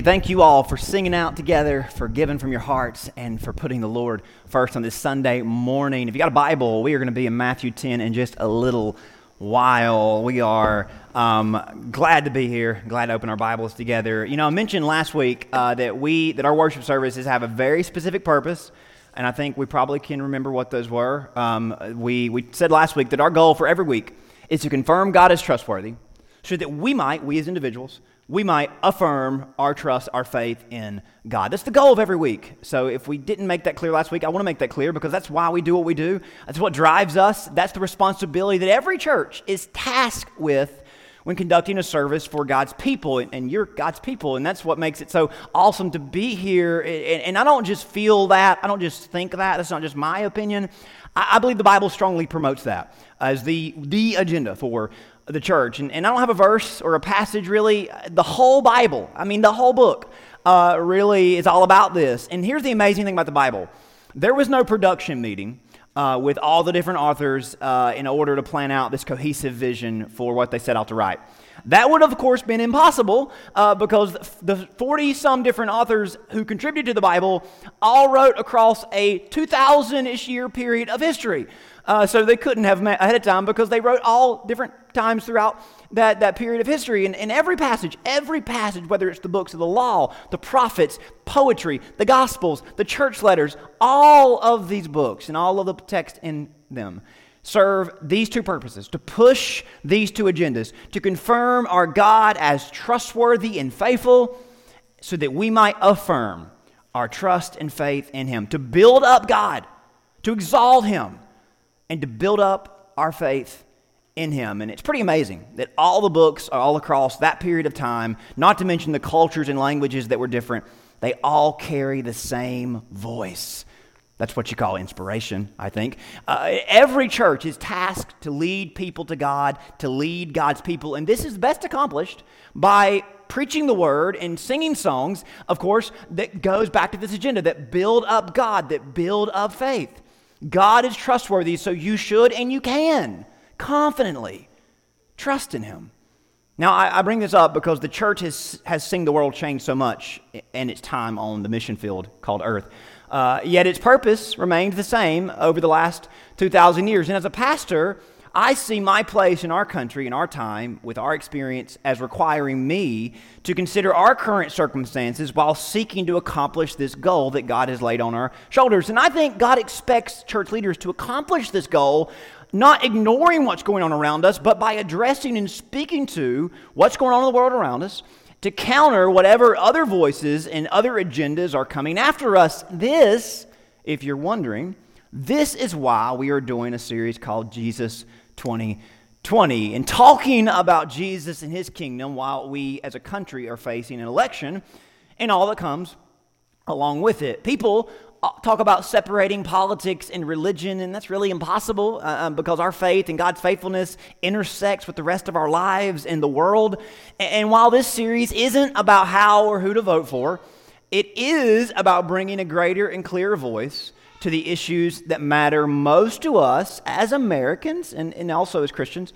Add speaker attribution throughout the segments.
Speaker 1: Thank you all for singing out together, for giving from your hearts, and for putting the Lord first on this Sunday morning. If you got a Bible, we are going to be in Matthew 10 in just a little while. We are um, glad to be here, glad to open our Bibles together. You know, I mentioned last week uh, that we that our worship services have a very specific purpose, and I think we probably can remember what those were. Um, we we said last week that our goal for every week is to confirm God is trustworthy, so that we might, we as individuals, we might affirm our trust, our faith in God. That's the goal of every week. So if we didn't make that clear last week, I want to make that clear because that's why we do what we do. That's what drives us. That's the responsibility that every church is tasked with when conducting a service for God's people, and you're God's people, and that's what makes it so awesome to be here. And I don't just feel that, I don't just think that, that's not just my opinion. I believe the Bible strongly promotes that as the, the agenda for the church. And, and I don't have a verse or a passage really. The whole Bible, I mean, the whole book, uh, really is all about this. And here's the amazing thing about the Bible there was no production meeting. Uh, with all the different authors uh, in order to plan out this cohesive vision for what they set out to write. That would, of course, been impossible uh, because the 40 some different authors who contributed to the Bible all wrote across a 2,000 ish year period of history. Uh, so they couldn't have met ahead of time because they wrote all different times throughout that, that period of history. And, and every passage, every passage, whether it's the books of the law, the prophets, poetry, the gospels, the church letters, all of these books and all of the text in them serve these two purposes to push these two agendas, to confirm our God as trustworthy and faithful, so that we might affirm our trust and faith in Him, to build up God, to exalt Him and to build up our faith in him. And it's pretty amazing that all the books are all across that period of time, not to mention the cultures and languages that were different, they all carry the same voice. That's what you call inspiration, I think. Uh, every church is tasked to lead people to God, to lead God's people. And this is best accomplished by preaching the word and singing songs, of course, that goes back to this agenda that build up God, that build up faith. God is trustworthy, so you should and you can confidently trust in Him. Now, I, I, bring this up because the church has, has seen the world change so much in its time on the mission field called Earth. Uh, yet its purpose remained the same over the last 2,000 years. And as a pastor, I see my place in our country, in our time, with our experience, as requiring me to consider our current circumstances while seeking to accomplish this goal that God has laid on our shoulders. And I think God expects church leaders to accomplish this goal, not ignoring what's going on around us, but by addressing and speaking to what's going on in the world around us to counter whatever other voices and other agendas are coming after us. This, if you're wondering, this is why we are doing a series called Jesus 2020 and talking about Jesus and his kingdom while we as a country are facing an election and all that comes along with it. People uh, talk about separating politics and religion, and that's really impossible uh, um, because our faith and God's faithfulness intersects with the rest of our lives in the world. And, and while this series isn't about how or who to vote for, it is about bringing a greater and clearer voice to the issues that matter most to us as Americans and, and also as Christians.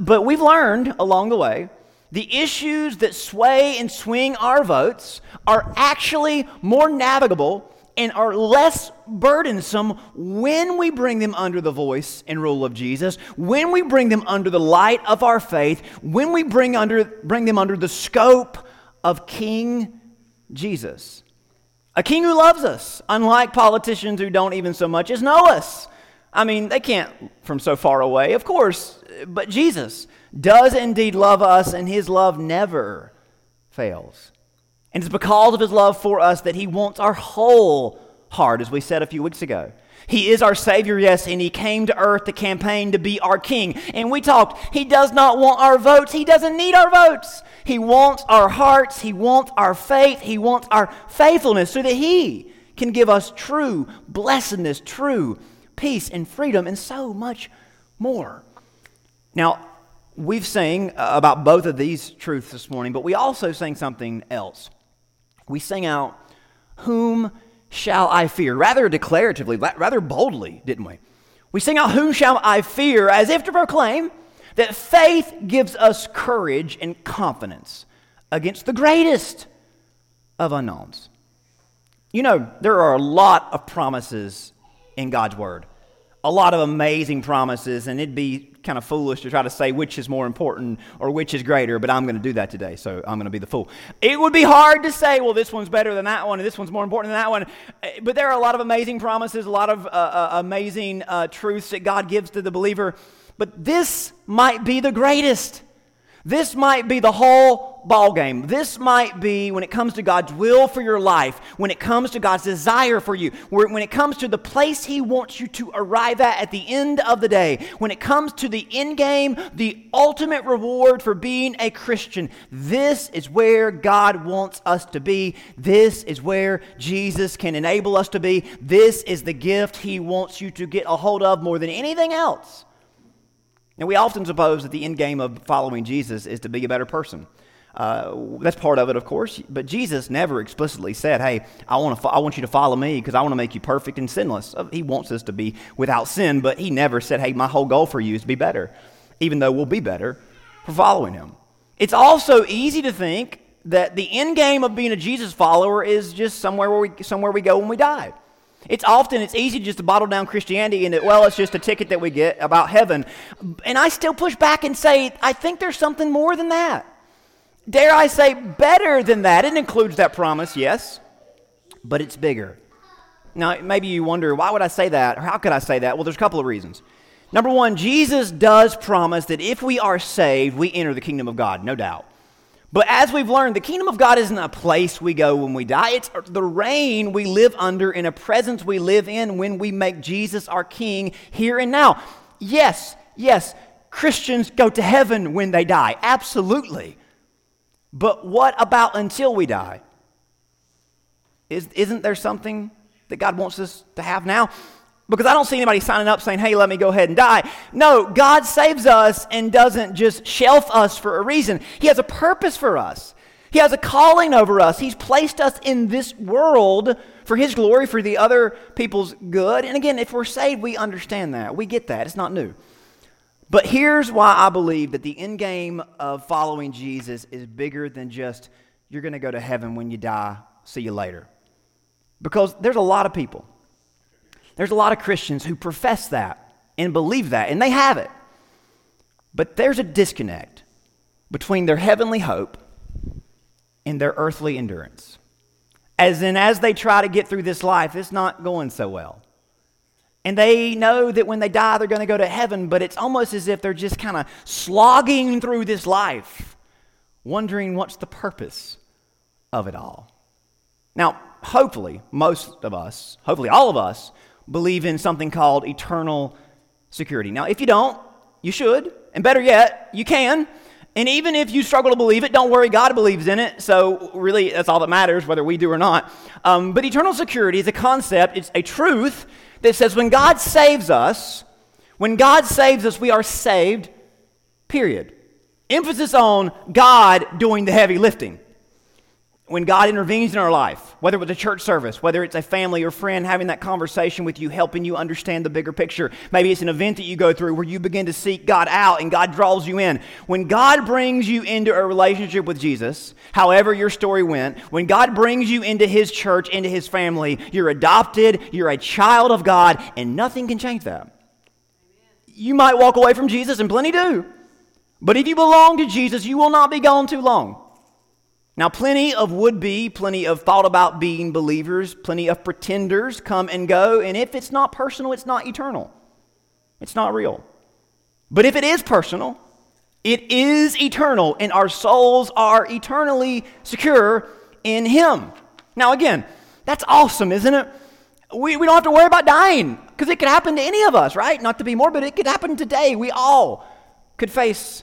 Speaker 1: But we've learned along the way the issues that sway and swing our votes are actually more navigable and are less burdensome when we bring them under the voice and rule of Jesus, when we bring them under the light of our faith, when we bring, under, bring them under the scope of King Jesus. A king who loves us, unlike politicians who don't even so much as know us. I mean, they can't from so far away, of course, but Jesus does indeed love us, and his love never fails. And it's because of his love for us that he wants our whole heart, as we said a few weeks ago. He is our Savior, yes, and He came to earth to campaign to be our King. And we talked, He does not want our votes. He doesn't need our votes. He wants our hearts. He wants our faith. He wants our faithfulness so that He can give us true blessedness, true peace and freedom, and so much more. Now, we've sang uh, about both of these truths this morning, but we also sang something else. We sang out, Whom shall I fear? Rather declaratively, rather boldly, didn't we? We sing out, Whom shall I fear? as if to proclaim that faith gives us courage and confidence against the greatest of unknowns. You know, there are a lot of promises in God's Word, a lot of amazing promises, and it'd be kind of foolish to try to say which is more important or which is greater, but I'm going to do that today, so I'm going to be the fool. It would be hard to say, well, this one's better than that one, and this one's more important than that one. But there are a lot of amazing promises, a lot of uh, uh, amazing uh, truths that God gives to the believer. But this might be the greatest. This might be the whole ball game. This might be when it comes to God's will for your life, when it comes to God's desire for you, when it comes to the place He wants you to arrive at at the end of the day, when it comes to the end game, the ultimate reward for being a Christian. This is where God wants us to be. This is where Jesus can enable us to be. This is the gift He wants you to get a hold of more than anything else. Now, we often suppose that the end game of following Jesus is to be a better person. Uh, that's part of it, of course, but Jesus never explicitly said, Hey, I, wanna fo- I want you to follow me because I want to make you perfect and sinless. Uh, he wants us to be without sin, but he never said, Hey, my whole goal for you is to be better, even though we'll be better for following him. It's also easy to think that the end game of being a Jesus follower is just somewhere, where we, somewhere we go when we die. It's often, it's easy just to bottle down Christianity and that, well, it's just a ticket that we get about heaven. And I still push back and say, I think there's something more than that. Dare I say, better than that. It includes that promise, yes, but it's bigger. Now, maybe you wonder, why would I say that? Or how could I say that? Well, there's a couple of reasons. Number one, Jesus does promise that if we are saved, we enter the kingdom of God, no doubt. But as we've learned, the kingdom of God isn't a place we go when we die. It's the reign we live under in a presence we live in when we make Jesus our king here and now. Yes, yes, Christians go to heaven when they die. Absolutely. But what about until we die? Is, isn't there something that God wants us to have now? Because I don't see anybody signing up saying, hey, let me go ahead and die. No, God saves us and doesn't just shelf us for a reason. He has a purpose for us, He has a calling over us. He's placed us in this world for His glory, for the other people's good. And again, if we're saved, we understand that. We get that. It's not new. But here's why I believe that the end game of following Jesus is bigger than just you're going to go to heaven when you die. See you later. Because there's a lot of people there's a lot of Christians who profess that and believe that, and they have it. But there's a disconnect between their heavenly hope and their earthly endurance. As in, as they try to get through this life, it's not going so well. And they know that when they die, they're going to go to heaven, but it's almost as if they're just kind of slogging through this life, wondering what's the purpose of it all. Now, hopefully, most of us, hopefully all of us, believe in something called eternal security. Now, if you don't, you should. And better yet, you can. And even if you struggle to believe it, don't worry, God believes in it. So, really, that's all that matters, whether we do or not. Um, but eternal security is a concept, it's a truth that says when God saves us, when God saves us, we are saved, period. Emphasis on God doing the heavy lifting when God intervenes in our life, whether it's a church service, whether it's a family or friend having that conversation with you, helping you understand the bigger picture, maybe it's an event that you go through where you begin to seek God out and God draws you in. When God brings you into a relationship with Jesus, however your story went, when God brings you into His church, into His family, you're adopted, you're a child of God, and nothing can change that. You might walk away from Jesus, and plenty do. But if you belong to Jesus, you will not be gone too long. Now, plenty of would be, plenty of thought about being believers, plenty of pretenders come and go, and if it's not personal, it's not eternal. It's not real. But if it is personal, it is eternal, and our souls are eternally secure in Him. Now, again, that's awesome, isn't it? We, we don't have to worry about dying because it could happen to any of us, right? Not to be morbid, it could happen today. We all could face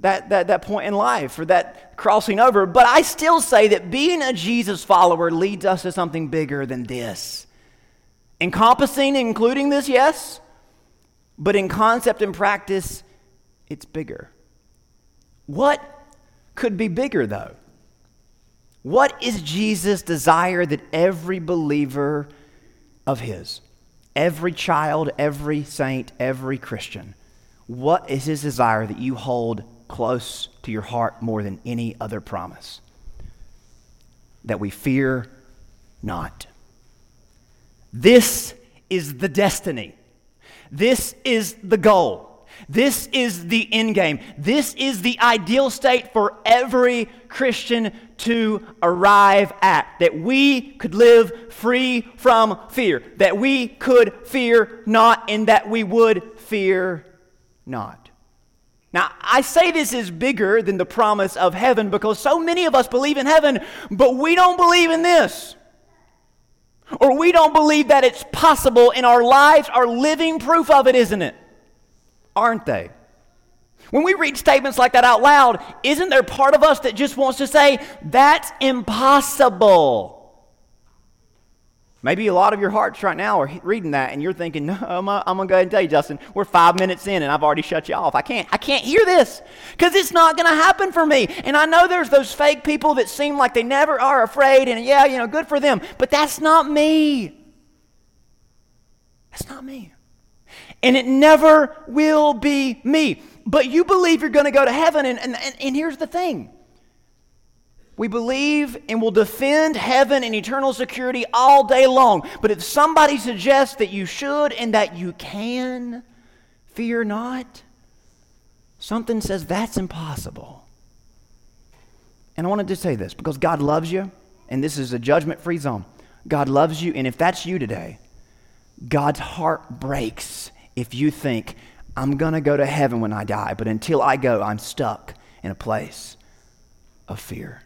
Speaker 1: that, that, that point in life or that crossing over. But I still say that being a Jesus follower leads us to something bigger than this. Encompassing, including this, yes, but in concept and practice, it's bigger. What could be bigger, though? What is Jesus' desire that every believer of His, every child, every saint, every Christian, what is His desire that you hold close to your heart more than any other promise. that we fear not. This is the destiny. This is the goal. This is the end game. This is the ideal state for every Christian to arrive at. That we could live free from fear. That we could fear not, and that we would fear not. Now, I say this is bigger than the promise of heaven because so many of us believe in heaven, but we don't believe in this. Or we don't believe that it's possible, and our lives are living proof of it, isn't it? Aren't they? When we read statements like that out loud, isn't there part of us that just wants to say, that's impossible? Maybe a lot of your hearts right now are reading that and you're thinking, no, I'm, going to go ahead and tell you, Justin, we're five minutes in and I've already shut you off. I can't, I can't hear this because it's not going to happen for me. And I know there's those fake people that seem like they never are afraid and yeah, you know, good for them. But that's not me. That's not me. And it never will be me. But you believe you're going to go to heaven. And, and, and here's the thing we believe and will defend heaven and eternal security all day long. But if somebody suggests that you should and that you can, fear not, something says that's impossible. And I wanted to say this because God loves you, and this is a judgment free zone. God loves you, and if that's you today, God's heart breaks if you think, I'm going to go to heaven when I die, but until I go, I'm stuck in a place of fear.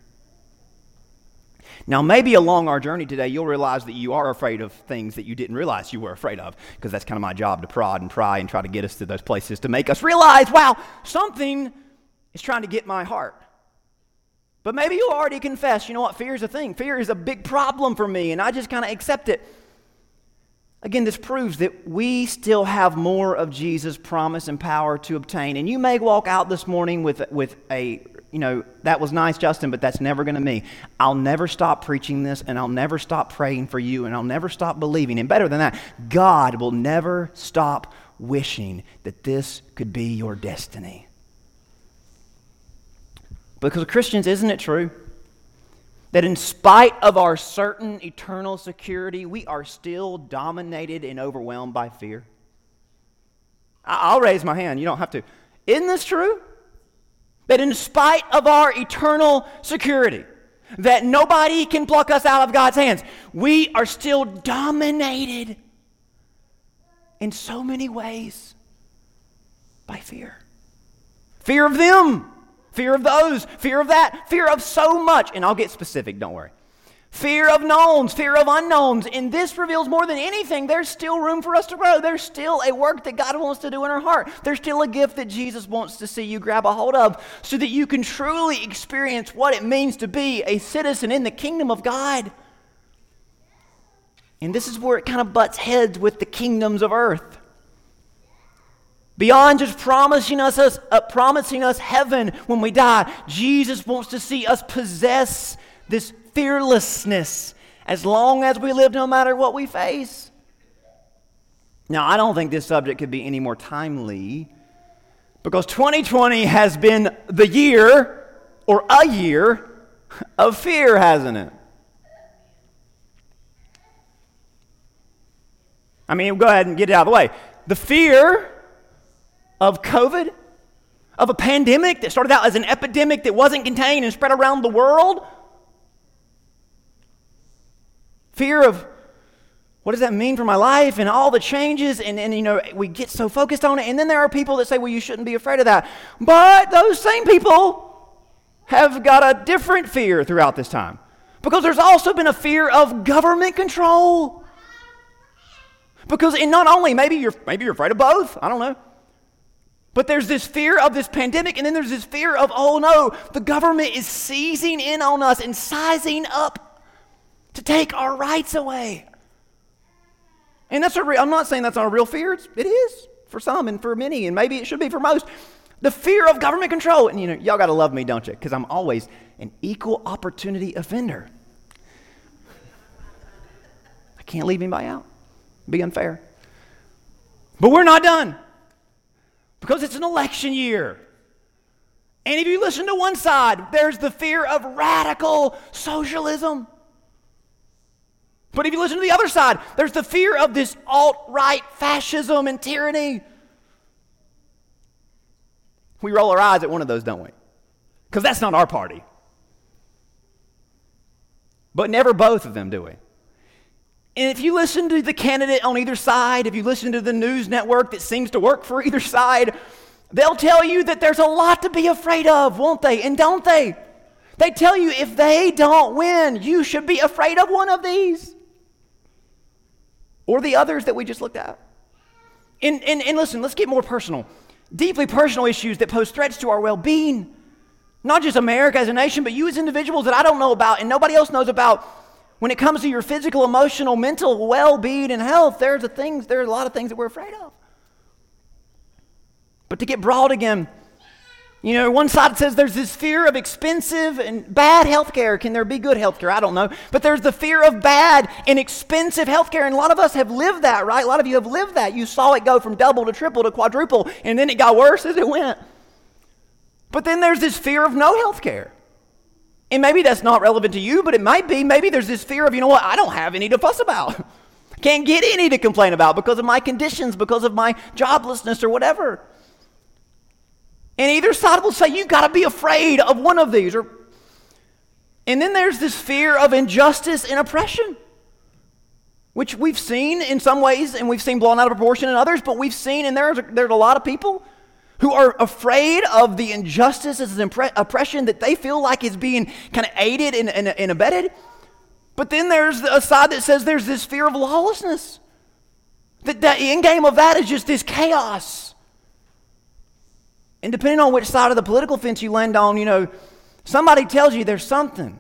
Speaker 1: Now, maybe along our journey today, you'll realize that you are afraid of things that you didn't realize you were afraid of, because that's kind of my job to prod and pry and try to get us to those places to make us realize, wow, something is trying to get my heart. But maybe you already confess, you know what, fear is a thing. Fear is a big problem for me, and I just kind of accept it. Again, this proves that we still have more of Jesus' promise and power to obtain. And you may walk out this morning with, with a you know, that was nice, Justin, but that's never going to me. I'll never stop preaching this, and I'll never stop praying for you, and I'll never stop believing. And better than that, God will never stop wishing that this could be your destiny. Because, Christians, isn't it true that in spite of our certain eternal security, we are still dominated and overwhelmed by fear? I'll raise my hand. You don't have to. Isn't this true? That in spite of our eternal security, that nobody can pluck us out of God's hands, we are still dominated in so many ways by fear. Fear of them, fear of those, fear of that, fear of so much. And I'll get specific, don't worry. Fear of knowns, fear of unknowns. And this reveals more than anything, there's still room for us to grow. There's still a work that God wants to do in our heart. There's still a gift that Jesus wants to see you grab a hold of so that you can truly experience what it means to be a citizen in the kingdom of God. And this is where it kind of butts heads with the kingdoms of earth. Beyond just promising us, us uh, promising us heaven when we die, Jesus wants to see us possess this fearlessness as long as we live, no matter what we face. Now, I don't think this subject could be any more timely because 2020 has been the year or a year of fear, hasn't it? I mean, go ahead and get it out of the way. The fear of COVID, of a pandemic that started out as an epidemic that wasn't contained and spread around the world, fear of what does that mean for my life and all the changes and, and you know we get so focused on it. And then there are people that say well you shouldn't be afraid of that. But those same people have got a different fear throughout this time. Because there's also been a fear of government control. Because and not only maybe you're maybe you're afraid of both i don't know. But there's this fear of this pandemic, and then there's this fear of, oh no, the government is seizing in on us and sizing up to take our rights away. And that's a real, I'm not saying that's not a real fear. It's, it is for some and for many, and maybe it should be for most. The fear of government control. And you know, y'all got to love me, don't you? Because I'm always an equal opportunity offender. I can't leave anybody out. Be unfair. But we're not done because it's an election year. And if you listen to one side, there's the fear of radical socialism. But if you listen to the other side, there's the fear of this alt right fascism and tyranny. We roll our eyes at one of those, don't we? Because that's not our party. But never both of them, do we? And if you listen to the candidate on either side, if you listen to the news network that seems to work for either side, they'll tell you that there's a lot to be afraid of, won't they? And don't they? They tell you if they don't win, you should be afraid of one of these or the others that we just looked at. And, and, and listen, let's get more personal. Deeply personal issues that pose threats to our well being. Not just America as a nation, but you as individuals that I don't know about and nobody else knows about. When it comes to your physical, emotional, mental well being and health, there's a, things, there are a lot of things that we're afraid of. But to get broad again, you know, one side says there's this fear of expensive and bad health care. Can there be good health care? I don't know. But there's the fear of bad and expensive health care. And a lot of us have lived that, right? A lot of you have lived that. You saw it go from double to triple to quadruple, and then it got worse as it went. But then there's this fear of no health care. And maybe that's not relevant to you, but it might be. Maybe there's this fear of, you know what, I don't have any to fuss about. Can't get any to complain about because of my conditions, because of my joblessness or whatever. And either side will say, you got to be afraid of one of these. Or, and then there's this fear of injustice and oppression, which we've seen in some ways and we've seen blown out of proportion in others, but we've seen, and there's a, there's a lot of people who are afraid of the injustices and oppression that they feel like is being kind of aided and, and, and abetted. But then there's a side that says there's this fear of lawlessness. That the end game of that is just this chaos and depending on which side of the political fence you land on, you know, somebody tells you there's something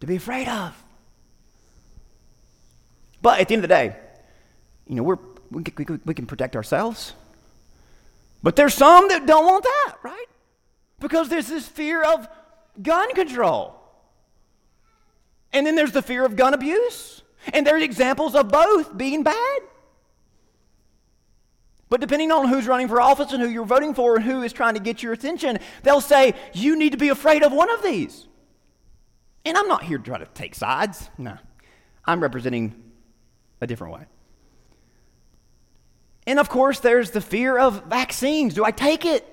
Speaker 1: to be afraid of. But at the end of the day, you know, we're, we, we, we can protect ourselves. But there's some that don't want that, right? Because there's this fear of gun control. And then there's the fear of gun abuse. And there's examples of both being bad. But depending on who's running for office and who you're voting for and who is trying to get your attention, they'll say, you need to be afraid of one of these. And I'm not here to try to take sides. No. I'm representing a different way. And of course, there's the fear of vaccines. Do I take it?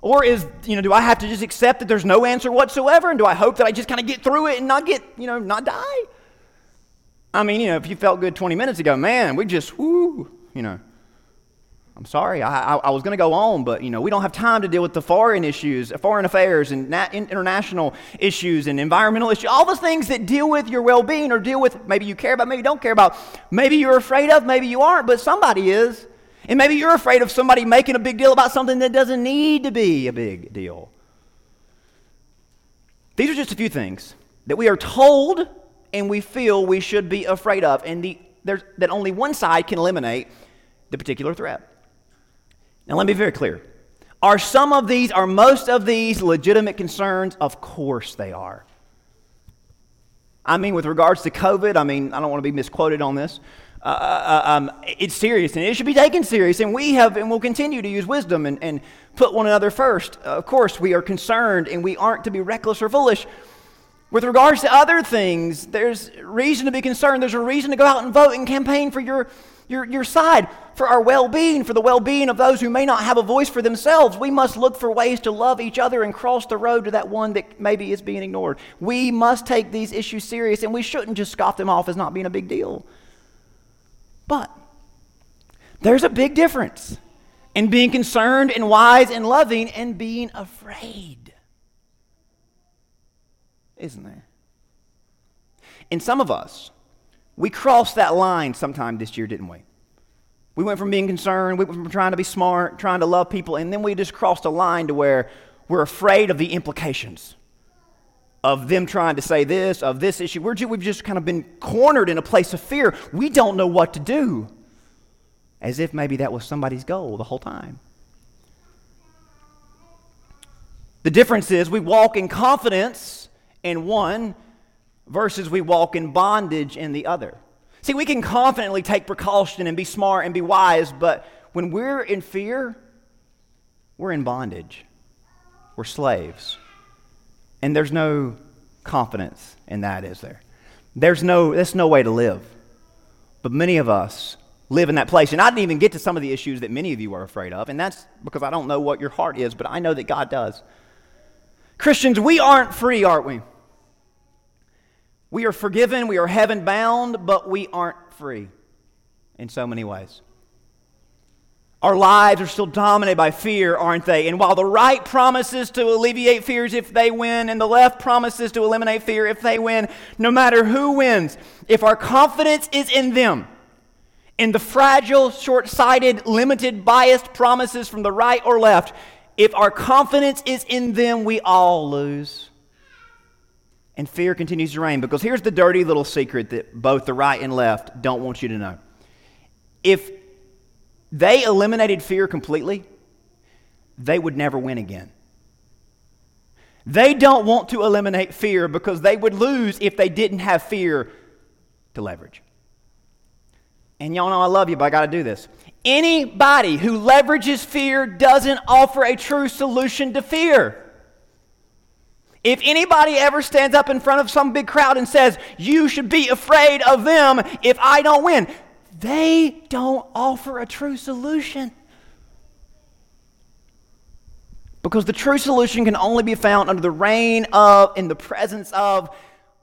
Speaker 1: Or is, you know, do I have to just accept that there's no answer whatsoever? And do I hope that I just kind of get through it and not get, you know, not die? I mean, you know, if you felt good 20 minutes ago, man, we just, whoo, you know. I'm sorry, I, I, I was going to go on, but you know, we don't have time to deal with the foreign issues, foreign affairs, and nat- international issues, and environmental issues, all the things that deal with your well-being or deal with maybe you care about, maybe you don't care about, maybe you're afraid of, maybe you aren't, but somebody is, and maybe you're afraid of somebody making a big deal about something that doesn't need to be a big deal. These are just a few things that we are told and we feel we should be afraid of, and the, that only one side can eliminate the particular threat. Now, let me be very clear. Are some of these, are most of these legitimate concerns? Of course they are. I mean, with regards to COVID, I mean, I don't want to be misquoted on this. Uh, uh, uh, um, it's serious and it should be taken serious, and we have and will continue to use wisdom and, and put one another first. Of course, we are concerned and we aren't to be reckless or foolish. With regards to other things, there's reason to be concerned. There's a reason to go out and vote and campaign for your your, your side for our well being, for the well being of those who may not have a voice for themselves. We must look for ways to love each other and cross the road to that one that maybe is being ignored. We must take these issues serious and we shouldn't just scoff them off as not being a big deal. But there's a big difference in being concerned and wise and loving and being afraid. Isn't there? And some of us, we crossed that line sometime this year, didn't we? We went from being concerned, we went from trying to be smart, trying to love people, and then we just crossed a line to where we're afraid of the implications of them trying to say this, of this issue. We're just, we've just kind of been cornered in a place of fear. We don't know what to do. As if maybe that was somebody's goal the whole time. The difference is we walk in confidence in one versus we walk in bondage in the other. See, we can confidently take precaution and be smart and be wise, but when we're in fear, we're in bondage. we're slaves. And there's no confidence in that, is there? There's no, that's no way to live. But many of us live in that place. And I didn't even get to some of the issues that many of you are afraid of. And that's because I don't know what your heart is, but I know that God does. Christians, we aren't free, aren't we? We are forgiven, we are heaven bound, but we aren't free in so many ways. Our lives are still dominated by fear, aren't they? And while the right promises to alleviate fears if they win, and the left promises to eliminate fear if they win, no matter who wins, if our confidence is in them, in the fragile, short sighted, limited, biased promises from the right or left, if our confidence is in them, we all lose. And fear continues to reign because here's the dirty little secret that both the right and left don't want you to know. If they eliminated fear completely, they would never win again. They don't want to eliminate fear because they would lose if they didn't have fear to leverage. And y'all know I love you, but I got to do this. Anybody who leverages fear doesn't offer a true solution to fear. If anybody ever stands up in front of some big crowd and says, You should be afraid of them if I don't win, they don't offer a true solution. Because the true solution can only be found under the reign of, in the presence of,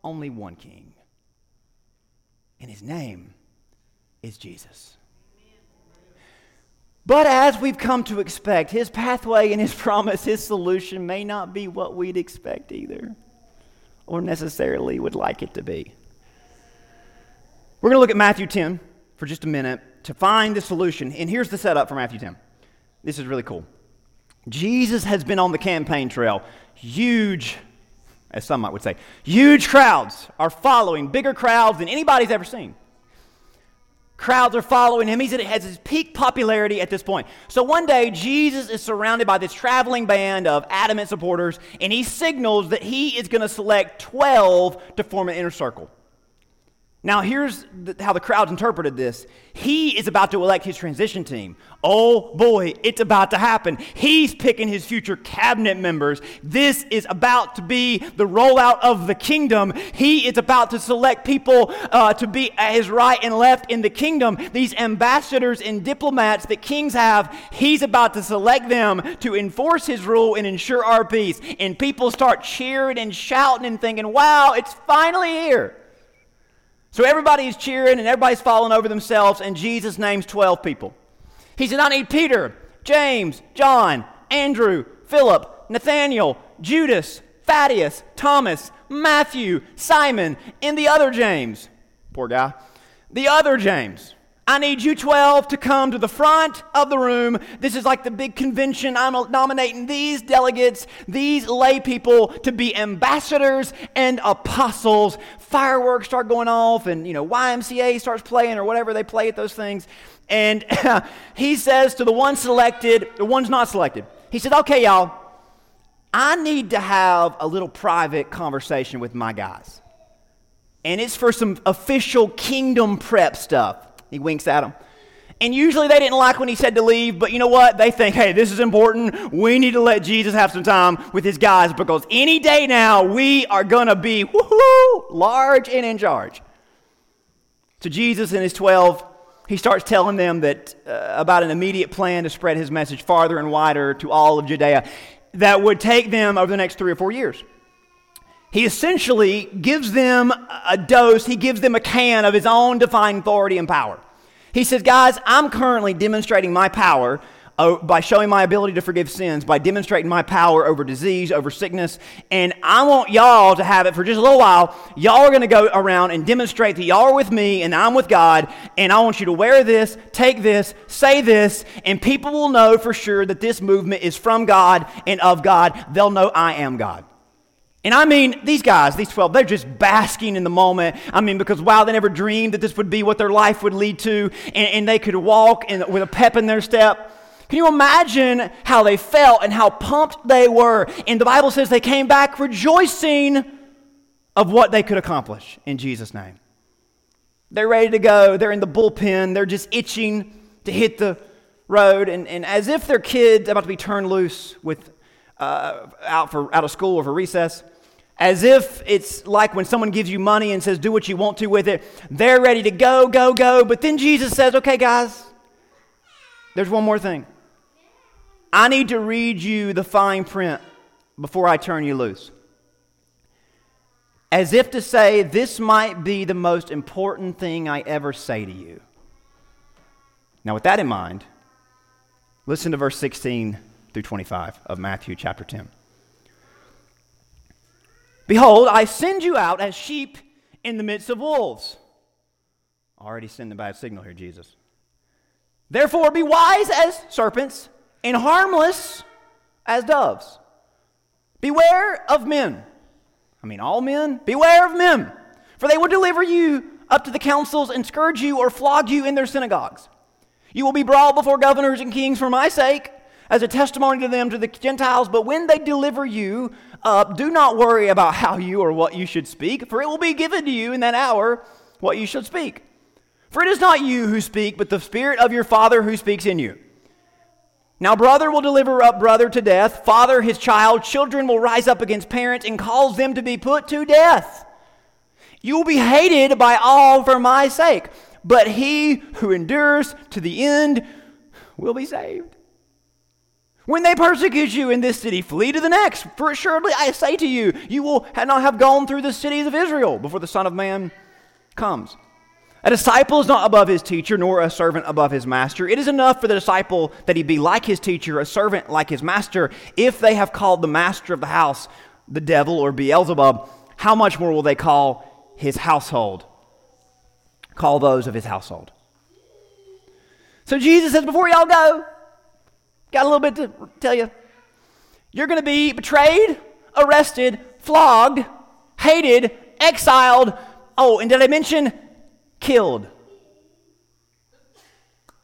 Speaker 1: only one king. And his name is Jesus. But as we've come to expect, his pathway and his promise, his solution may not be what we'd expect either, or necessarily would like it to be. We're going to look at Matthew 10 for just a minute to find the solution. And here's the setup for Matthew 10. This is really cool. Jesus has been on the campaign trail. Huge, as some might would say, huge crowds are following, bigger crowds than anybody's ever seen. Crowds are following him. He's at his peak popularity at this point. So one day, Jesus is surrounded by this traveling band of adamant supporters, and he signals that he is going to select 12 to form an inner circle. Now, here's the, how the crowds interpreted this. He is about to elect his transition team. Oh boy, it's about to happen. He's picking his future cabinet members. This is about to be the rollout of the kingdom. He is about to select people uh, to be at his right and left in the kingdom. These ambassadors and diplomats that kings have, he's about to select them to enforce his rule and ensure our peace. And people start cheering and shouting and thinking, wow, it's finally here. So everybody's cheering and everybody's falling over themselves, and Jesus names 12 people. He said, I need Peter, James, John, Andrew, Philip, Nathaniel, Judas, Thaddeus, Thomas, Matthew, Simon, and the other James. Poor guy. The other James. I need you 12 to come to the front of the room. This is like the big convention. I'm nominating these delegates, these lay people to be ambassadors and apostles. Fireworks start going off, and you know, YMCA starts playing or whatever they play at those things. And he says to the one selected, the ones not selected, he says, Okay, y'all, I need to have a little private conversation with my guys. And it's for some official kingdom prep stuff. He winks at them. And usually they didn't like when he said to leave, but you know what? They think, hey, this is important. We need to let Jesus have some time with his guys because any day now we are going to be woohoo, large and in charge. So Jesus and his 12, he starts telling them that uh, about an immediate plan to spread his message farther and wider to all of Judea that would take them over the next three or four years he essentially gives them a dose, he gives them a can of his own divine authority and power. He says, Guys, I'm currently demonstrating my power uh, by showing my ability to forgive sins, by demonstrating my power over disease, over sickness. And I want y'all to have it for just a little while. Y'all are going to go around and demonstrate that y'all are with me and I'm with God. And I want you to wear this, take this, say this, and people will know for sure that this movement is from God and of God. They'll know I am God. And I mean, these guys, these 12, they're just basking in the moment. I mean, because wow, they never dreamed that this would be what their life would lead to, and, and they could walk with a pep in their step. Can you imagine how they felt and how pumped they were? And the Bible says they came back rejoicing of what they could accomplish in Jesus' name. They're ready to go. They're in the bullpen. They're just itching to hit the road. And, and as if their kid's about to be turned loose with uh, out, for, out of school or for recess. As if it's like when someone gives you money and says, do what you want to with it. They're ready to go, go, go. But then Jesus says, okay, guys, there's one more thing. I need to read you the fine print before I turn you loose. As if to say, this might be the most important thing I ever say to you. Now, with that in mind, listen to verse 16 through 25 of Matthew chapter 10. Behold, I send you out as sheep in the midst of wolves. Already sending by a bad signal here, Jesus. Therefore, be wise as serpents and harmless as doves. Beware of men. I mean, all men, beware of men, for they will deliver you up to the councils and scourge you or flog you in their synagogues. You will be brought before governors and kings for my sake as a testimony to them to the Gentiles, but when they deliver you up, do not worry about how you or what you should speak, for it will be given to you in that hour what you should speak. For it is not you who speak, but the Spirit of your Father who speaks in you. Now, brother will deliver up brother to death, father his child, children will rise up against parents and cause them to be put to death. You will be hated by all for my sake, but he who endures to the end will be saved. When they persecute you in this city, flee to the next. For assuredly I say to you, you will not have gone through the cities of Israel before the Son of Man comes. A disciple is not above his teacher, nor a servant above his master. It is enough for the disciple that he be like his teacher, a servant like his master. If they have called the master of the house the devil or Beelzebub, how much more will they call his household? Call those of his household. So Jesus says, before y'all go, Got a little bit to tell you. You're going to be betrayed, arrested, flogged, hated, exiled. Oh, and did I mention killed?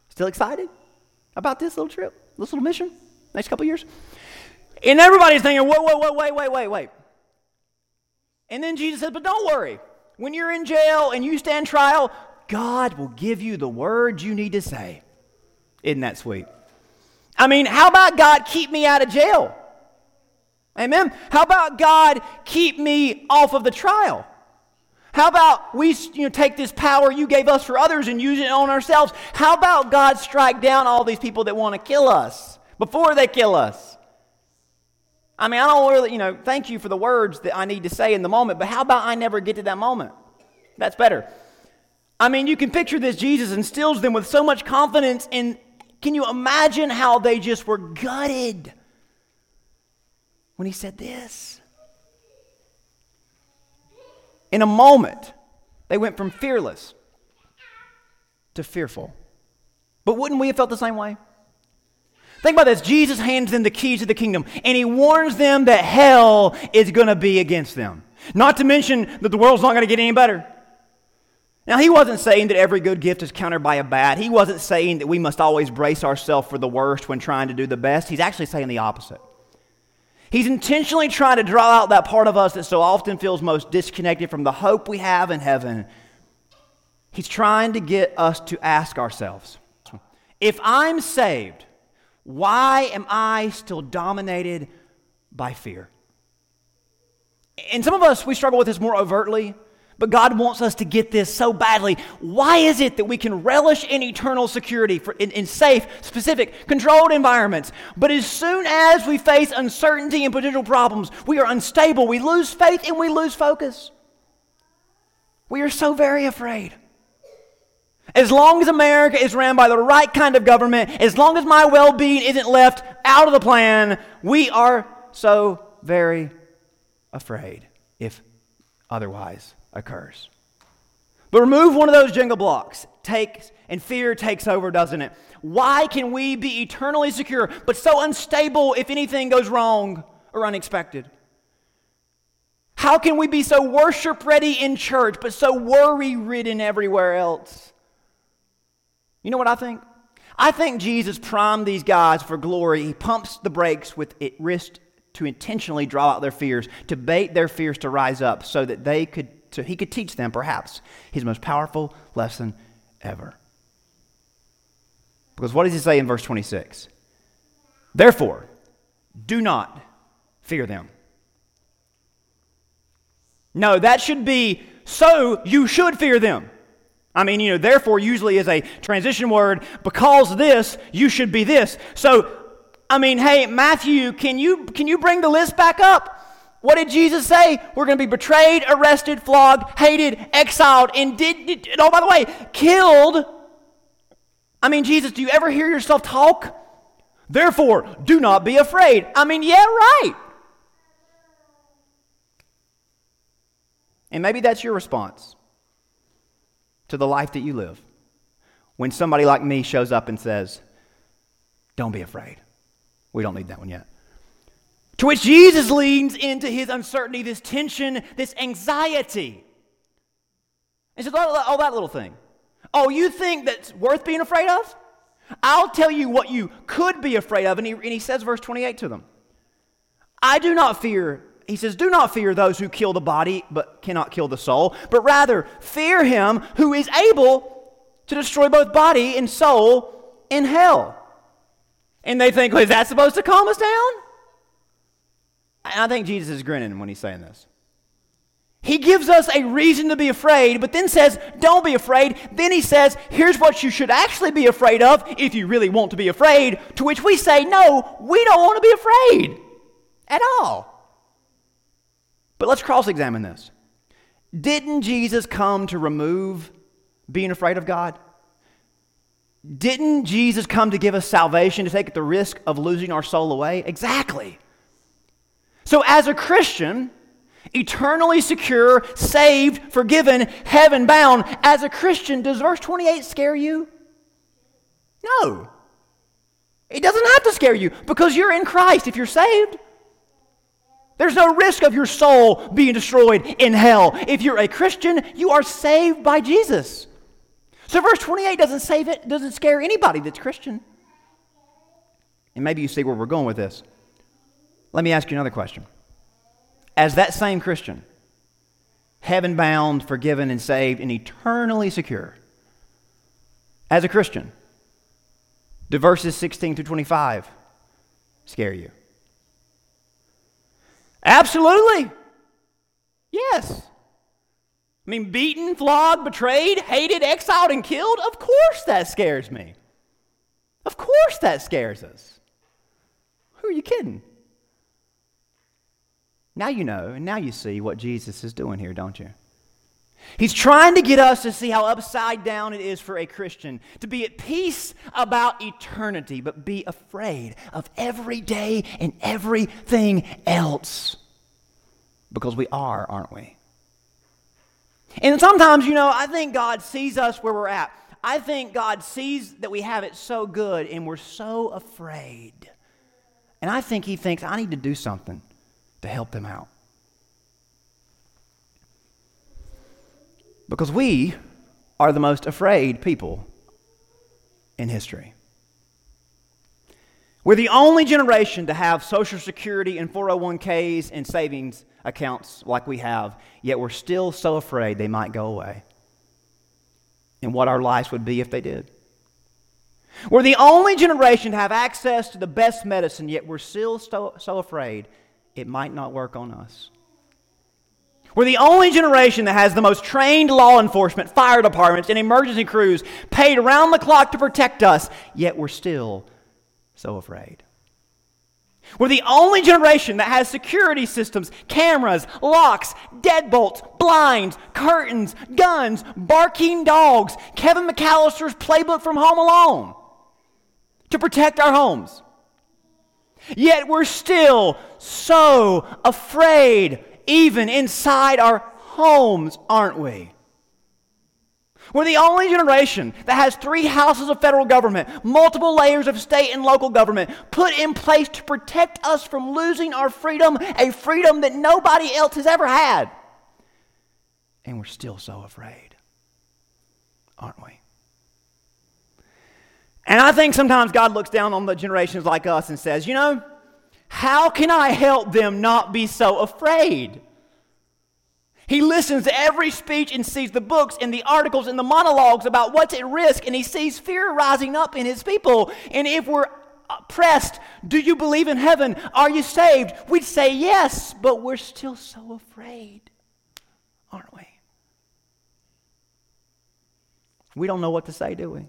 Speaker 1: Still excited about this little trip, this little mission, next couple years? And everybody's thinking, wait, wait, wait, wait, wait, wait, wait. And then Jesus says, but don't worry. When you're in jail and you stand trial, God will give you the words you need to say. Isn't that sweet? I mean, how about God keep me out of jail? Amen. How about God keep me off of the trial? How about we you know, take this power you gave us for others and use it on ourselves? How about God strike down all these people that want to kill us before they kill us? I mean, I don't really, you know, thank you for the words that I need to say in the moment, but how about I never get to that moment? That's better. I mean, you can picture this. Jesus instills them with so much confidence in can you imagine how they just were gutted when he said this? In a moment, they went from fearless to fearful. But wouldn't we have felt the same way? Think about this Jesus hands them the keys to the kingdom, and he warns them that hell is going to be against them. Not to mention that the world's not going to get any better. Now, he wasn't saying that every good gift is countered by a bad. He wasn't saying that we must always brace ourselves for the worst when trying to do the best. He's actually saying the opposite. He's intentionally trying to draw out that part of us that so often feels most disconnected from the hope we have in heaven. He's trying to get us to ask ourselves if I'm saved, why am I still dominated by fear? And some of us, we struggle with this more overtly. But God wants us to get this so badly. Why is it that we can relish in eternal security for, in, in safe, specific, controlled environments? But as soon as we face uncertainty and potential problems, we are unstable, we lose faith, and we lose focus. We are so very afraid. As long as America is ran by the right kind of government, as long as my well being isn't left out of the plan, we are so very afraid if otherwise occurs. But remove one of those Jenga blocks, takes and fear takes over, doesn't it? Why can we be eternally secure but so unstable if anything goes wrong or unexpected? How can we be so worship ready in church but so worry ridden everywhere else? You know what I think? I think Jesus primed these guys for glory. He pumps the brakes with it wrist to intentionally draw out their fears, to bait their fears to rise up so that they could so he could teach them, perhaps, his most powerful lesson ever. Because what does he say in verse 26? Therefore, do not fear them. No, that should be so you should fear them. I mean, you know, therefore usually is a transition word. Because this, you should be this. So, I mean, hey, Matthew, can you can you bring the list back up? What did Jesus say? We're going to be betrayed, arrested, flogged, hated, exiled, and did, oh by the way, killed. I mean, Jesus, do you ever hear yourself talk? Therefore, do not be afraid. I mean, yeah, right. And maybe that's your response to the life that you live. When somebody like me shows up and says, Don't be afraid. We don't need that one yet. To which Jesus leans into his uncertainty, this tension, this anxiety. And says, all, all that little thing. Oh, you think that's worth being afraid of? I'll tell you what you could be afraid of. And he, and he says, verse 28 to them I do not fear he says, Do not fear those who kill the body but cannot kill the soul, but rather fear him who is able to destroy both body and soul in hell. And they think, well, Is that supposed to calm us down? And I think Jesus is grinning when he's saying this. He gives us a reason to be afraid, but then says, Don't be afraid. Then he says, Here's what you should actually be afraid of if you really want to be afraid. To which we say, No, we don't want to be afraid at all. But let's cross examine this. Didn't Jesus come to remove being afraid of God? Didn't Jesus come to give us salvation to take the risk of losing our soul away? Exactly. So, as a Christian, eternally secure, saved, forgiven, heaven bound, as a Christian, does verse 28 scare you? No. It doesn't have to scare you because you're in Christ if you're saved. There's no risk of your soul being destroyed in hell. If you're a Christian, you are saved by Jesus. So verse 28 doesn't save it, doesn't scare anybody that's Christian. And maybe you see where we're going with this. Let me ask you another question. As that same Christian, heaven bound, forgiven, and saved, and eternally secure, as a Christian, do verses 16 through 25 scare you? Absolutely. Yes. I mean, beaten, flogged, betrayed, hated, exiled, and killed? Of course that scares me. Of course that scares us. Who are you kidding? Now you know, and now you see what Jesus is doing here, don't you? He's trying to get us to see how upside down it is for a Christian to be at peace about eternity, but be afraid of every day and everything else. Because we are, aren't we? And sometimes, you know, I think God sees us where we're at. I think God sees that we have it so good and we're so afraid. And I think He thinks, I need to do something to help them out. Because we are the most afraid people in history. We're the only generation to have Social Security and 401ks and savings accounts like we have, yet we're still so afraid they might go away and what our lives would be if they did. We're the only generation to have access to the best medicine, yet we're still so, so afraid it might not work on us. We're the only generation that has the most trained law enforcement, fire departments, and emergency crews paid around the clock to protect us, yet we're still so afraid. We're the only generation that has security systems, cameras, locks, deadbolts, blinds, curtains, guns, barking dogs, Kevin McCallister's playbook from Home Alone to protect our homes. Yet we're still so afraid even inside our homes, aren't we? We're the only generation that has three houses of federal government, multiple layers of state and local government put in place to protect us from losing our freedom, a freedom that nobody else has ever had. And we're still so afraid, aren't we? And I think sometimes God looks down on the generations like us and says, you know, how can I help them not be so afraid? He listens to every speech and sees the books and the articles and the monologues about what's at risk, and he sees fear rising up in his people. And if we're pressed, Do you believe in heaven? Are you saved? We'd say yes, but we're still so afraid, aren't we? We don't know what to say, do we?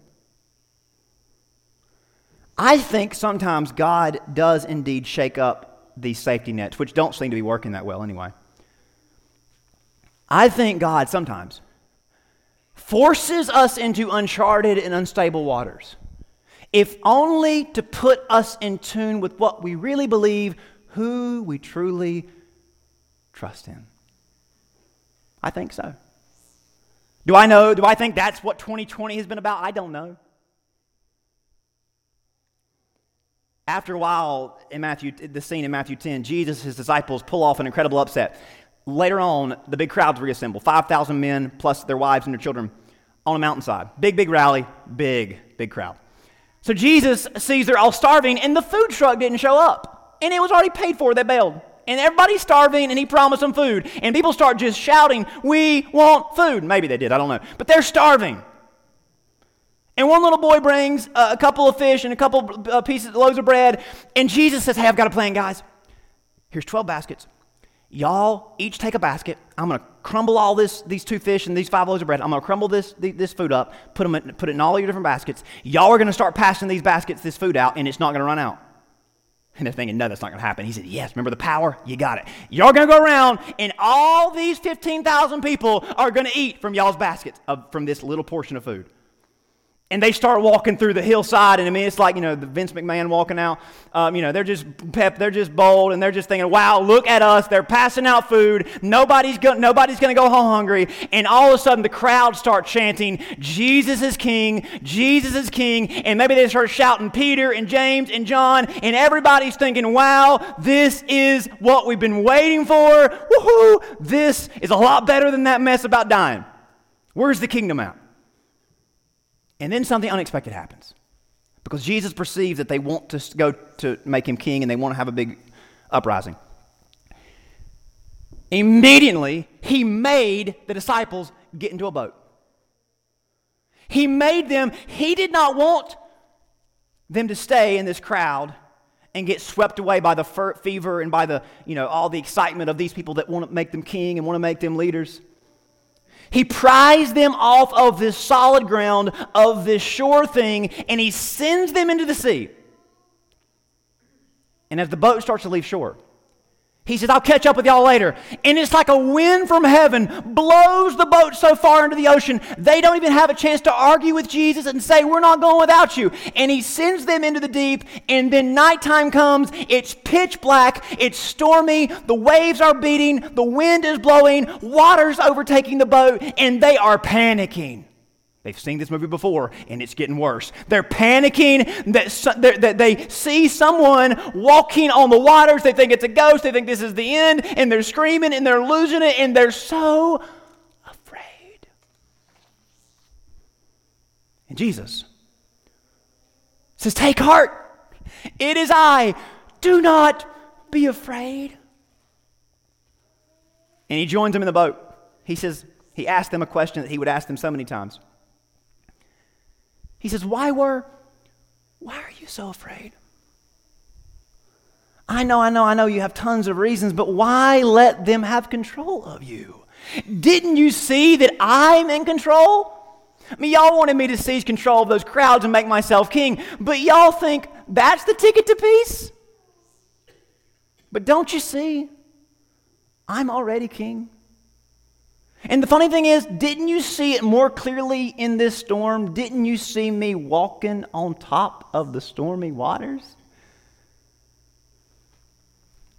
Speaker 1: I think sometimes God does indeed shake up these safety nets, which don't seem to be working that well anyway. I think God sometimes forces us into uncharted and unstable waters, if only to put us in tune with what we really believe, who we truly trust in. I think so. Do I know? Do I think that's what 2020 has been about? I don't know. After a while, in Matthew, the scene in Matthew 10, Jesus, his disciples pull off an incredible upset. Later on, the big crowds reassemble 5,000 men plus their wives and their children on a mountainside. Big, big rally, big, big crowd. So Jesus sees they're all starving, and the food truck didn't show up. And it was already paid for, they bailed. And everybody's starving, and he promised them food. And people start just shouting, We want food. Maybe they did, I don't know. But they're starving. And one little boy brings a couple of fish and a couple uh, pieces, loaves of bread. And Jesus says, Hey, I've got a plan, guys. Here's 12 baskets. Y'all each take a basket. I'm going to crumble all this, these two fish and these five loaves of bread. I'm going to crumble this, this food up, put, them in, put it in all your different baskets. Y'all are going to start passing these baskets, this food out, and it's not going to run out. And they're thinking, no, that's not going to happen. He said, yes, remember the power? You got it. Y'all going to go around, and all these 15,000 people are going to eat from y'all's baskets, of, from this little portion of food and they start walking through the hillside and i mean it's like you know the vince mcmahon walking out. Um, you know they're just pep they're just bold and they're just thinking wow look at us. They're passing out food. Nobody's go- nobody's going to go home hungry. And all of a sudden the crowd start chanting jesus is king. Jesus is king. And maybe they start shouting peter and james and john. And everybody's thinking wow this is what we've been waiting for. Woohoo! This is a lot better than that mess about dying. Where's the kingdom at and then something unexpected happens. Because Jesus perceives that they want to go to make him king and they want to have a big uprising. Immediately, he made the disciples get into a boat. He made them, he did not want them to stay in this crowd and get swept away by the fever and by the, you know, all the excitement of these people that want to make them king and want to make them leaders. He pries them off of this solid ground, of this sure thing, and he sends them into the sea. And as the boat starts to leave shore, he says, I'll catch up with y'all later. And it's like a wind from heaven blows the boat so far into the ocean, they don't even have a chance to argue with Jesus and say, We're not going without you. And he sends them into the deep, and then nighttime comes. It's pitch black, it's stormy, the waves are beating, the wind is blowing, water's overtaking the boat, and they are panicking. They've seen this movie before, and it's getting worse. They're panicking that, that they see someone walking on the waters. They think it's a ghost. They think this is the end, and they're screaming and they're losing it, and they're so afraid. And Jesus says, Take heart. It is I. Do not be afraid. And he joins them in the boat. He says, He asked them a question that he would ask them so many times. He says, Why were, why are you so afraid? I know, I know, I know you have tons of reasons, but why let them have control of you? Didn't you see that I'm in control? I mean, y'all wanted me to seize control of those crowds and make myself king, but y'all think that's the ticket to peace? But don't you see? I'm already king. And the funny thing is, didn't you see it more clearly in this storm? Didn't you see me walking on top of the stormy waters?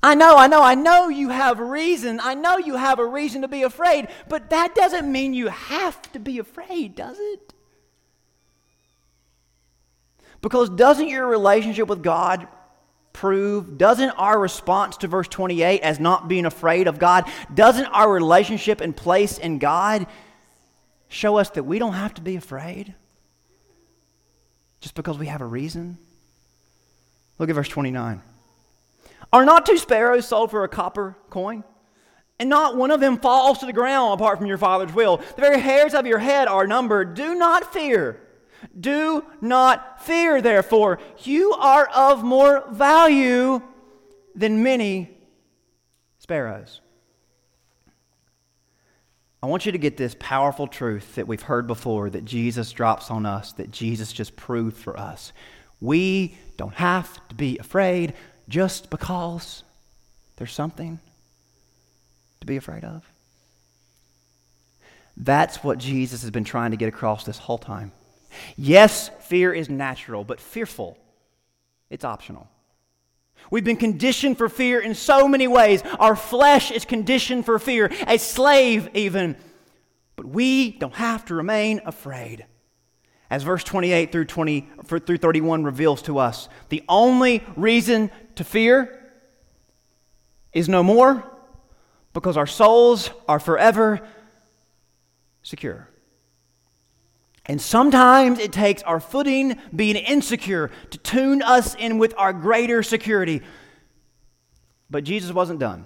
Speaker 1: I know, I know, I know you have reason. I know you have a reason to be afraid, but that doesn't mean you have to be afraid, does it? Because doesn't your relationship with God prove? Doesn't our response to verse 28 as not being afraid of God, doesn't our relationship and place in God show us that we don't have to be afraid just because we have a reason? Look at verse 29. Are not two sparrows sold for a copper coin? And not one of them falls to the ground apart from your Father's will. The very hairs of your head are numbered. Do not fear. Do not fear, therefore. You are of more value than many sparrows. I want you to get this powerful truth that we've heard before that Jesus drops on us, that Jesus just proved for us. We don't have to be afraid just because there's something to be afraid of. That's what Jesus has been trying to get across this whole time. Yes, fear is natural, but fearful, it's optional. We've been conditioned for fear in so many ways. Our flesh is conditioned for fear, a slave even. But we don't have to remain afraid. As verse 28 through, 20, through 31 reveals to us, the only reason to fear is no more because our souls are forever secure. And sometimes it takes our footing being insecure to tune us in with our greater security. But Jesus wasn't done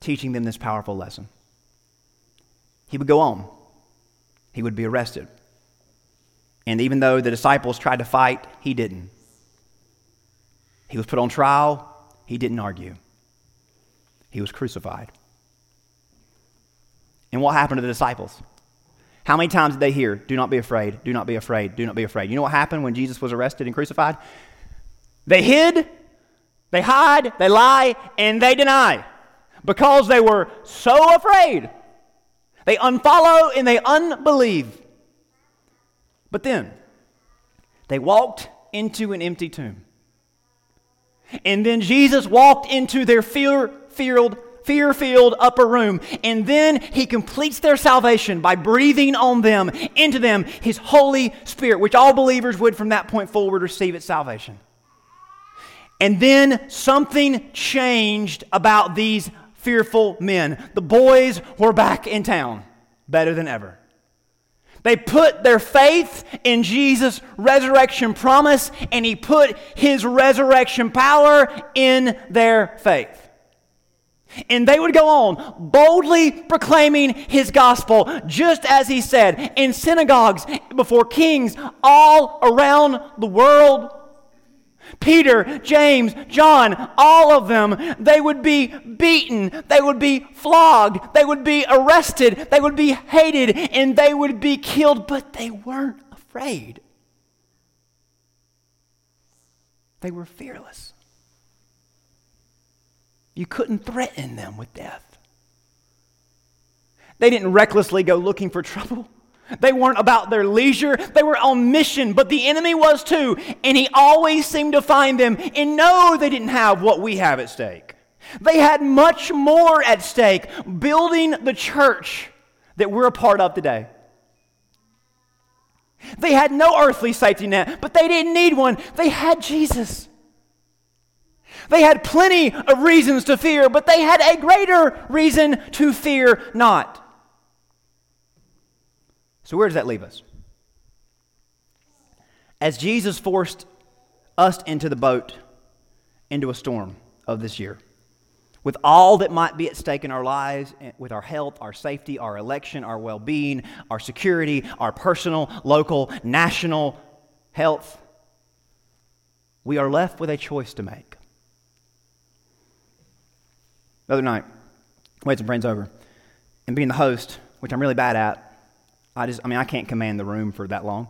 Speaker 1: teaching them this powerful lesson. He would go on, he would be arrested. And even though the disciples tried to fight, he didn't. He was put on trial, he didn't argue. He was crucified. And what happened to the disciples? How many times did they hear, Do not be afraid, do not be afraid, do not be afraid? You know what happened when Jesus was arrested and crucified? They hid, they hide, they lie, and they deny because they were so afraid. They unfollow and they unbelieve. But then they walked into an empty tomb. And then Jesus walked into their fear filled fear filled upper room. And then he completes their salvation by breathing on them, into them, his Holy Spirit, which all believers would from that point forward receive at salvation. And then something changed about these fearful men. The boys were back in town, better than ever. They put their faith in Jesus' resurrection promise, and he put his resurrection power in their faith. And they would go on boldly proclaiming his gospel, just as he said, in synagogues, before kings all around the world. Peter, James, John, all of them, they would be beaten, they would be flogged, they would be arrested, they would be hated, and they would be killed, but they weren't afraid. They were fearless. You couldn't threaten them with death. They didn't recklessly go looking for trouble. They weren't about their leisure. They were on mission, but the enemy was too. And he always seemed to find them. And no, they didn't have what we have at stake. They had much more at stake building the church that we're a part of today. They had no earthly safety net, but they didn't need one. They had Jesus. They had plenty of reasons to fear, but they had a greater reason to fear not. So, where does that leave us? As Jesus forced us into the boat, into a storm of this year, with all that might be at stake in our lives, eh, with our health, our safety, our election, our well being, our security, our personal, local, national health, we are left with a choice to make. The other night, we had some friends over, and being the host, which I'm really bad at, I just, I mean, I can't command the room for that long.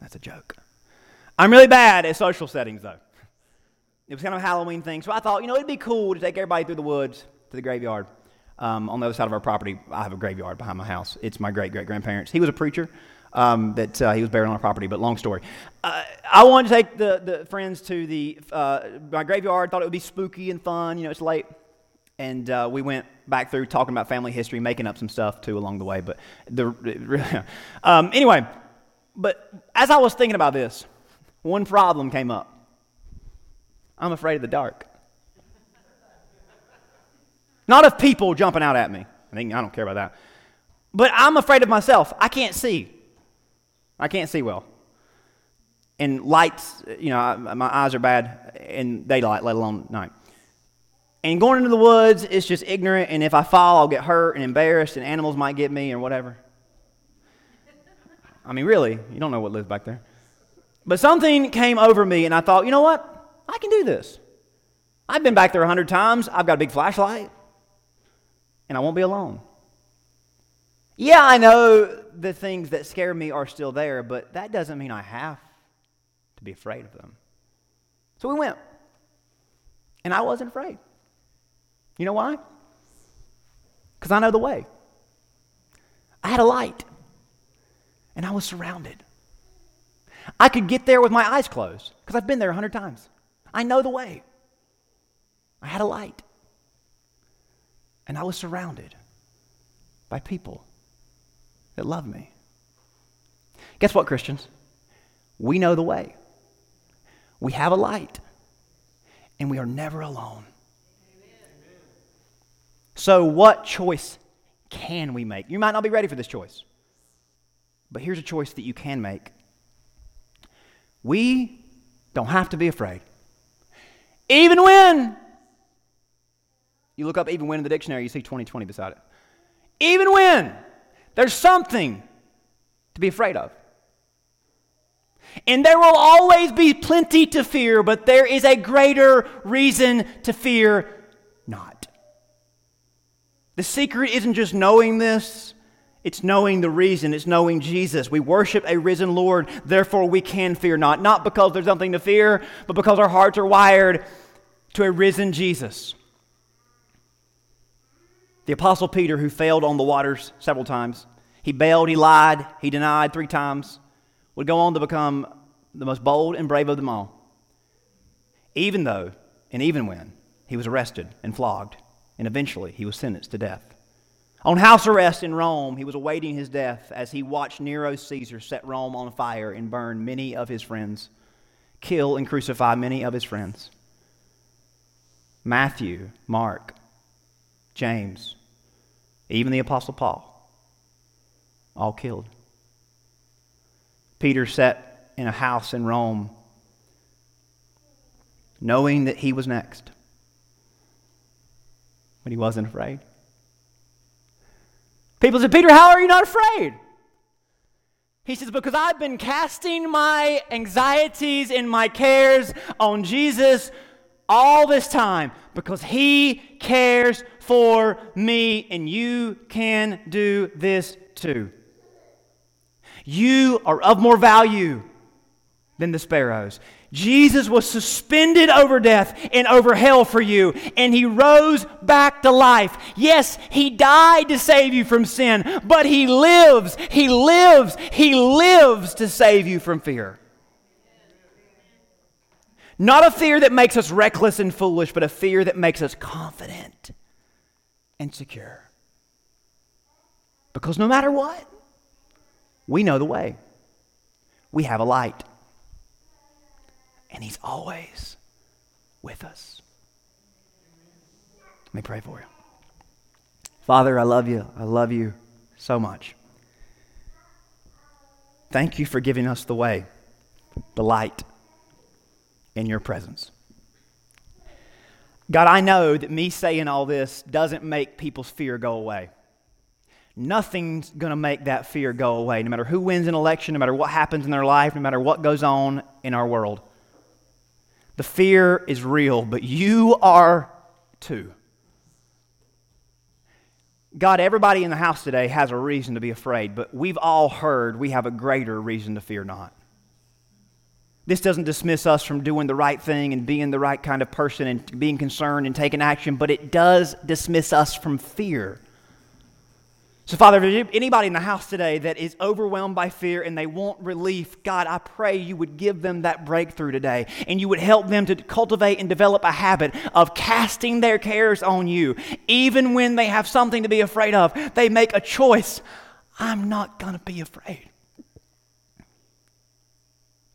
Speaker 1: That's a joke. I'm really bad at social settings, though. It was kind of a Halloween thing, so I thought, you know, it'd be cool to take everybody through the woods to the graveyard. Um, on the other side of our property, I have a graveyard behind my house. It's my great great grandparents. He was a preacher. Um, that uh, he was buried on our property, but long story. Uh, I wanted to take the, the friends to the uh, my graveyard. Thought it would be spooky and fun. You know, it's late, and uh, we went back through talking about family history, making up some stuff too along the way. But the um, anyway, but as I was thinking about this, one problem came up. I'm afraid of the dark. Not of people jumping out at me. I think I don't care about that. But I'm afraid of myself. I can't see. I can't see well. And lights, you know, my eyes are bad in daylight, let alone night. And going into the woods is just ignorant, and if I fall, I'll get hurt and embarrassed, and animals might get me or whatever. I mean, really, you don't know what lives back there. But something came over me, and I thought, you know what? I can do this. I've been back there a hundred times. I've got a big flashlight, and I won't be alone. Yeah, I know the things that scare me are still there, but that doesn't mean I have to be afraid of them. So we went, and I wasn't afraid. You know why? Because I know the way. I had a light, and I was surrounded. I could get there with my eyes closed because I've been there a hundred times. I know the way. I had a light, and I was surrounded by people that love me. Guess what, Christians? We know the way. We have a light, and we are never alone. So, what choice can we make? You might not be ready for this choice, but here's a choice that you can make. We don't have to be afraid. Even when you look up even when in the dictionary, you see 2020 beside it. Even when there's something to be afraid of. And there will always be plenty to fear, but there is a greater reason to fear not. The secret isn't just knowing this, it's knowing the reason. It's knowing Jesus. We worship a risen Lord, therefore we can fear not. Not because there's something to fear, but because our hearts are wired to a risen Jesus. The Apostle Peter, who failed on the waters several times, he bailed, he lied, he denied three times, would go on to become the most bold and brave of them all. Even though, and even when, he was arrested and flogged, and eventually he was sentenced to death. On house arrest in Rome, he was awaiting his death as he watched Nero Caesar set Rome on fire and burn many of his friends, kill and crucify many of his friends. Matthew, Mark, James, even the Apostle Paul, all killed. Peter sat in a house in Rome, knowing that he was next, but he wasn't afraid. People said, Peter, how are you not afraid? He says, Because I've been casting my anxieties and my cares on Jesus all this time because he cares for me, and you can do this too. You are of more value than the sparrows. Jesus was suspended over death and over hell for you, and he rose back to life. Yes, he died to save you from sin, but he lives, he lives, he lives to save you from fear. Not a fear that makes us reckless and foolish, but a fear that makes us confident and secure. Because no matter what, we know the way. We have a light and He's always with us. Let me pray for you. Father, I love you. I love you so much. Thank you for giving us the way, the light in your presence. God, I know that me saying all this doesn't make people's fear go away. Nothing's going to make that fear go away, no matter who wins an election, no matter what happens in their life, no matter what goes on in our world. The fear is real, but you are too. God, everybody in the house today has a reason to be afraid, but we've all heard we have a greater reason to fear not. This doesn't dismiss us from doing the right thing and being the right kind of person and being concerned and taking action, but it does dismiss us from fear. So, Father, if anybody in the house today that is overwhelmed by fear and they want relief, God, I pray you would give them that breakthrough today and you would help them to cultivate and develop a habit of casting their cares on you. Even when they have something to be afraid of, they make a choice I'm not going to be afraid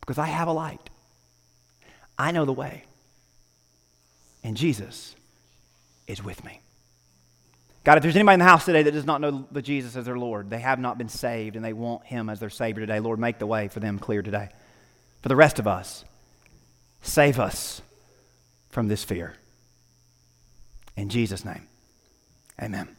Speaker 1: because I have a light. I know the way. And Jesus is with me. God, if there's anybody in the house today that does not know the Jesus as their Lord, they have not been saved and they want Him as their Savior today, Lord, make the way for them clear today. For the rest of us, save us from this fear. In Jesus' name, amen.